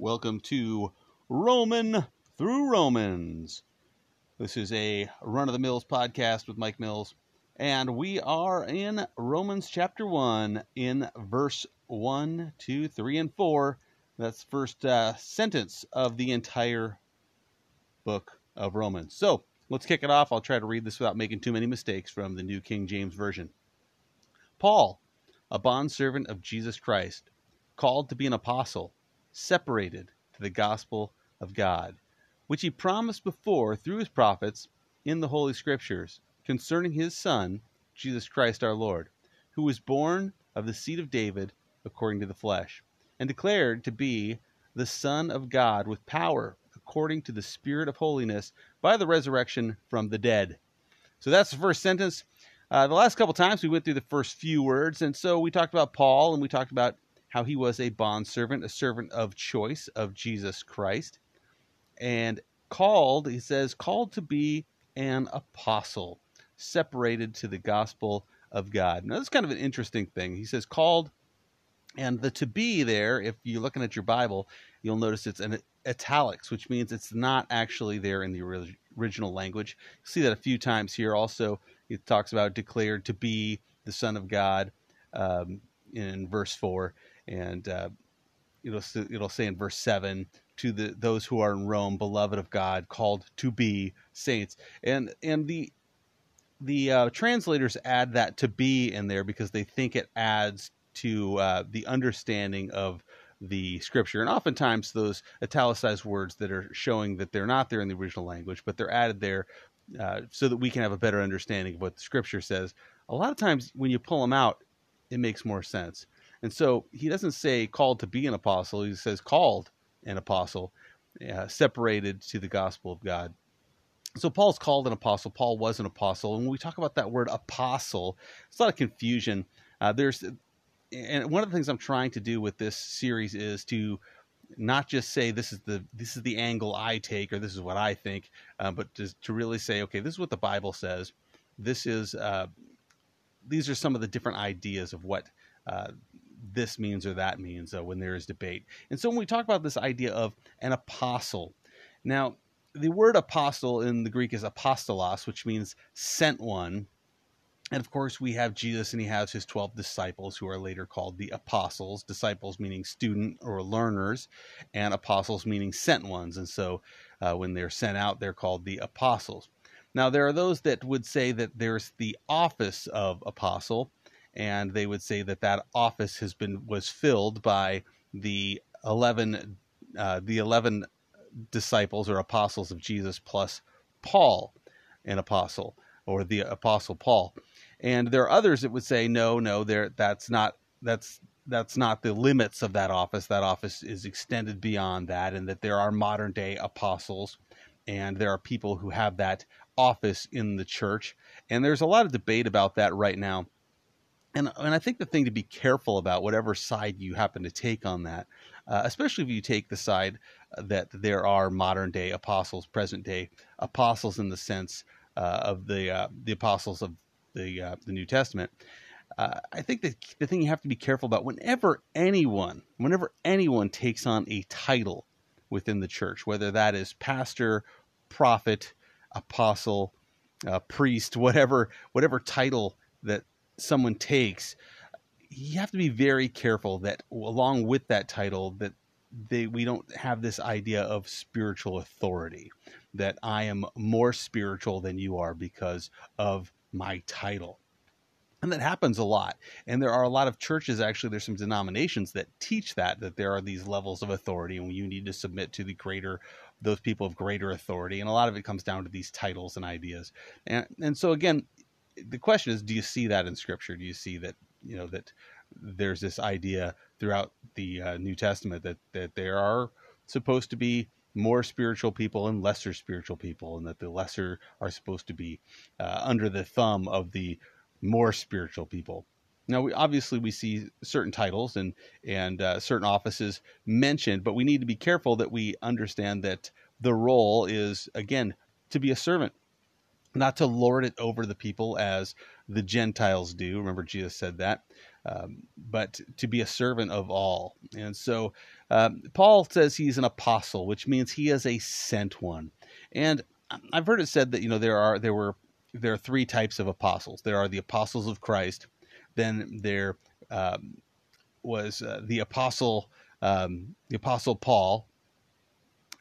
Welcome to Roman Through Romans. This is a run of the Mills podcast with Mike Mills, and we are in Romans chapter 1 in verse 1, 2, 3, and 4. That's the first uh, sentence of the entire book of Romans. So let's kick it off. I'll try to read this without making too many mistakes from the New King James Version. Paul, a bondservant of Jesus Christ, called to be an apostle separated to the gospel of God, which he promised before through his prophets in the Holy Scriptures concerning his Son, Jesus Christ our Lord, who was born of the seed of David according to the flesh, and declared to be the Son of God with power according to the Spirit of holiness by the resurrection from the dead. So that's the first sentence. Uh, the last couple times we went through the first few words, and so we talked about Paul and we talked about how he was a bondservant, a servant of choice of Jesus Christ. And called, he says, called to be an apostle, separated to the gospel of God. Now, that's kind of an interesting thing. He says, called, and the to be there, if you're looking at your Bible, you'll notice it's an italics, which means it's not actually there in the original language. You see that a few times here. Also, it talks about declared to be the Son of God um, in verse 4 and uh, it'll it'll say in verse seven to the those who are in Rome, beloved of God, called to be saints, and and the the uh, translators add that to be in there because they think it adds to uh, the understanding of the scripture. And oftentimes, those italicized words that are showing that they're not there in the original language, but they're added there uh, so that we can have a better understanding of what the scripture says. A lot of times, when you pull them out, it makes more sense. And so he doesn't say called to be an apostle, he says called an apostle, uh, separated to the gospel of God. So Paul's called an apostle. Paul was an apostle. And when we talk about that word apostle, it's a lot of confusion. Uh, there's, and one of the things I'm trying to do with this series is to not just say this is the this is the angle I take or this is what I think, uh, but to, to really say, okay, this is what the Bible says. This is uh, these are some of the different ideas of what uh, this means or that means uh, when there is debate. And so when we talk about this idea of an apostle, now the word apostle in the Greek is apostolos, which means sent one. And of course, we have Jesus and he has his 12 disciples who are later called the apostles. Disciples meaning student or learners, and apostles meaning sent ones. And so uh, when they're sent out, they're called the apostles. Now, there are those that would say that there's the office of apostle, and they would say that that office has been was filled by the 11 uh, the 11 disciples or apostles of Jesus plus Paul an apostle or the apostle Paul. And there are others that would say no no there that's not that's that's not the limits of that office. That office is extended beyond that and that there are modern day apostles and there are people who have that office in the church. And there's a lot of debate about that right now and and I think the thing to be careful about, whatever side you happen to take on that, uh, especially if you take the side uh, that there are modern day apostles, present day apostles in the sense uh, of the uh, the apostles of the uh, the New Testament. Uh, I think that the thing you have to be careful about whenever anyone, whenever anyone takes on a title within the church, whether that is pastor, prophet, apostle, priest, whatever whatever title that someone takes, you have to be very careful that along with that title that they we don't have this idea of spiritual authority that I am more spiritual than you are because of my title. And that happens a lot. And there are a lot of churches, actually, there's some denominations that teach that, that there are these levels of authority and you need to submit to the greater, those people of greater authority. And a lot of it comes down to these titles and ideas. And, and so, again, the question is, do you see that in Scripture? Do you see that you know that there's this idea throughout the uh, New Testament that that there are supposed to be more spiritual people and lesser spiritual people, and that the lesser are supposed to be uh, under the thumb of the more spiritual people. Now, we, obviously, we see certain titles and and uh, certain offices mentioned, but we need to be careful that we understand that the role is again to be a servant not to lord it over the people as the Gentiles do. Remember, Jesus said that. um, but to be a servant of all. And so um, Paul says he's an apostle, which means he is a sent one. And I've heard it said that you know there are there were there are three types of apostles. There are the apostles of Christ. Then there um, was uh, the apostle um, the apostle Paul,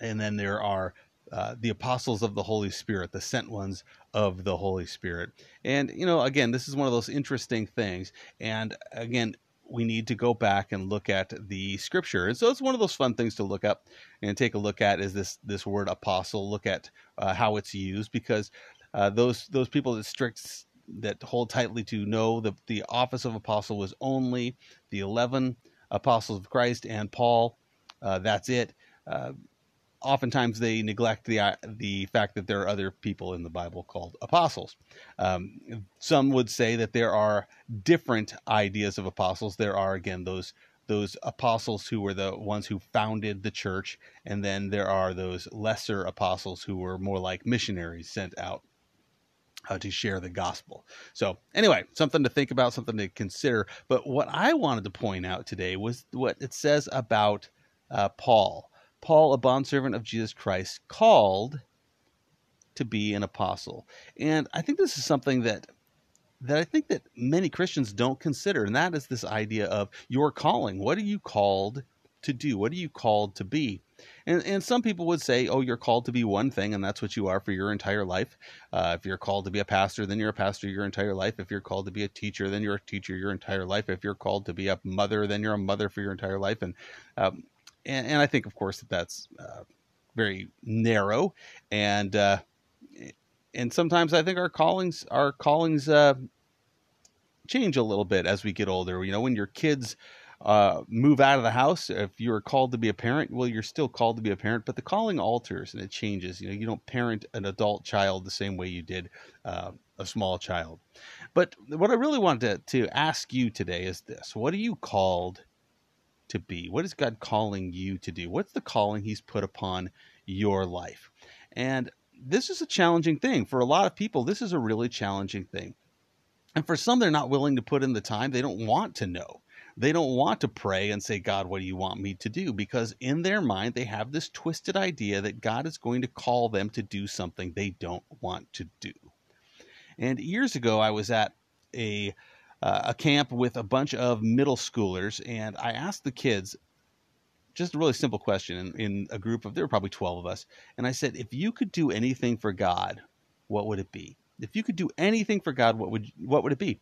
and then there are uh, the apostles of the Holy Spirit, the sent ones of the Holy Spirit. And, you know, again, this is one of those interesting things. And again, we need to go back and look at the scripture. And so it's one of those fun things to look up and take a look at is this, this word apostle, look at uh, how it's used because uh, those, those people that strict, that hold tightly to know the, the office of apostle was only the 11 apostles of Christ and Paul. Uh, that's it. Oftentimes they neglect the uh, the fact that there are other people in the Bible called apostles. Um, some would say that there are different ideas of apostles. There are again those those apostles who were the ones who founded the church, and then there are those lesser apostles who were more like missionaries sent out uh, to share the gospel. So, anyway, something to think about, something to consider. But what I wanted to point out today was what it says about uh, Paul. Paul, a bondservant of Jesus Christ, called to be an apostle. And I think this is something that that I think that many Christians don't consider, and that is this idea of your calling. What are you called to do? What are you called to be? And, and some people would say, oh, you're called to be one thing, and that's what you are for your entire life. Uh, if you're called to be a pastor, then you're a pastor your entire life. If you're called to be a teacher, then you're a teacher your entire life. If you're called to be a mother, then you're a mother for your entire life. And um, and, and I think, of course, that that's uh, very narrow, and uh, and sometimes I think our callings our callings uh, change a little bit as we get older. You know, when your kids uh, move out of the house, if you're called to be a parent, well, you're still called to be a parent, but the calling alters and it changes. You know, you don't parent an adult child the same way you did uh, a small child. But what I really wanted to, to ask you today is this: What are you called to be? What is God calling you to do? What's the calling He's put upon your life? And this is a challenging thing. For a lot of people, this is a really challenging thing. And for some, they're not willing to put in the time. They don't want to know. They don't want to pray and say, God, what do you want me to do? Because in their mind, they have this twisted idea that God is going to call them to do something they don't want to do. And years ago, I was at a uh, a camp with a bunch of middle schoolers, and I asked the kids just a really simple question in, in a group of there were probably 12 of us and i said if you could do anything for god what would it be? If you could do anything for god what would what would it be?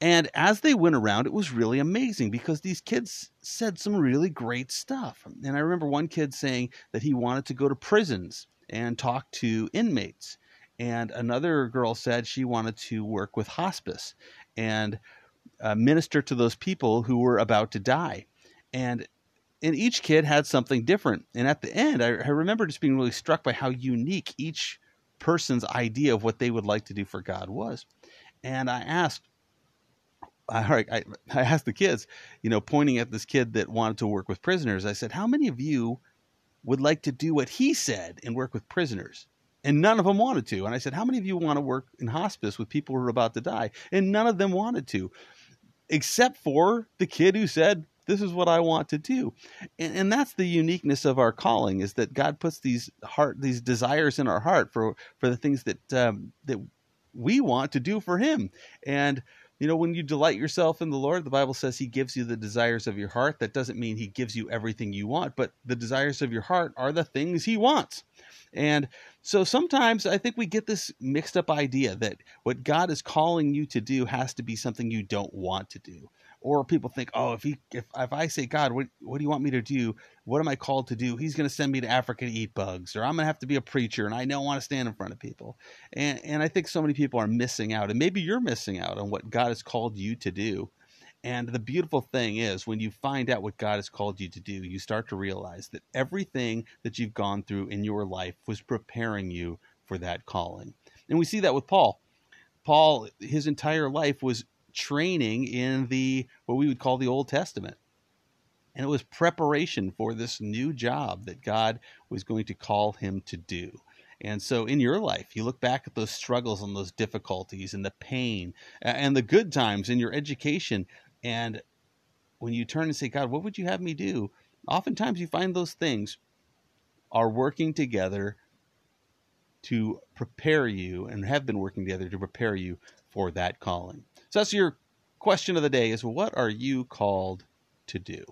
And as they went around it was really amazing because these kids said some really great stuff. And i remember one kid saying that he wanted to go to prisons and talk to inmates. And another girl said she wanted to work with hospice and uh, minister to those people who were about to die. And and each kid had something different. And at the end, I, I remember just being really struck by how unique each person's idea of what they would like to do for God was. And I asked, I, I, I asked the kids, you know, pointing at this kid that wanted to work with prisoners, I said, How many of you would like to do what he said and work with prisoners? And none of them wanted to. And I said, How many of you want to work in hospice with people who are about to die? And none of them wanted to, except for the kid who said, This is what I want to do. And, and that's the uniqueness of our calling is that God puts these heart, these desires in our heart for, for the things that, um, that we want to do for Him. And you know, when you delight yourself in the Lord, the Bible says He gives you the desires of your heart. That doesn't mean He gives you everything you want, but the desires of your heart are the things He wants. And so sometimes I think we get this mixed up idea that what God is calling you to do has to be something you don't want to do. Or people think, oh, if he if if I say, God, what what do you want me to do? What am I called to do? He's going to send me to Africa to eat bugs, or I'm going to have to be a preacher, and I don't want to stand in front of people. And and I think so many people are missing out, and maybe you're missing out on what God has called you to do. And the beautiful thing is, when you find out what God has called you to do, you start to realize that everything that you've gone through in your life was preparing you for that calling. And we see that with Paul. Paul, his entire life was training in the what we would call the Old Testament. And it was preparation for this new job that God was going to call him to do. And so in your life, you look back at those struggles and those difficulties and the pain and the good times in your education And when you turn and say, God, what would you have me do? Oftentimes you find those things are working together to prepare you and have been working together to prepare you for that calling. So that's your question of the day is what are you called to do?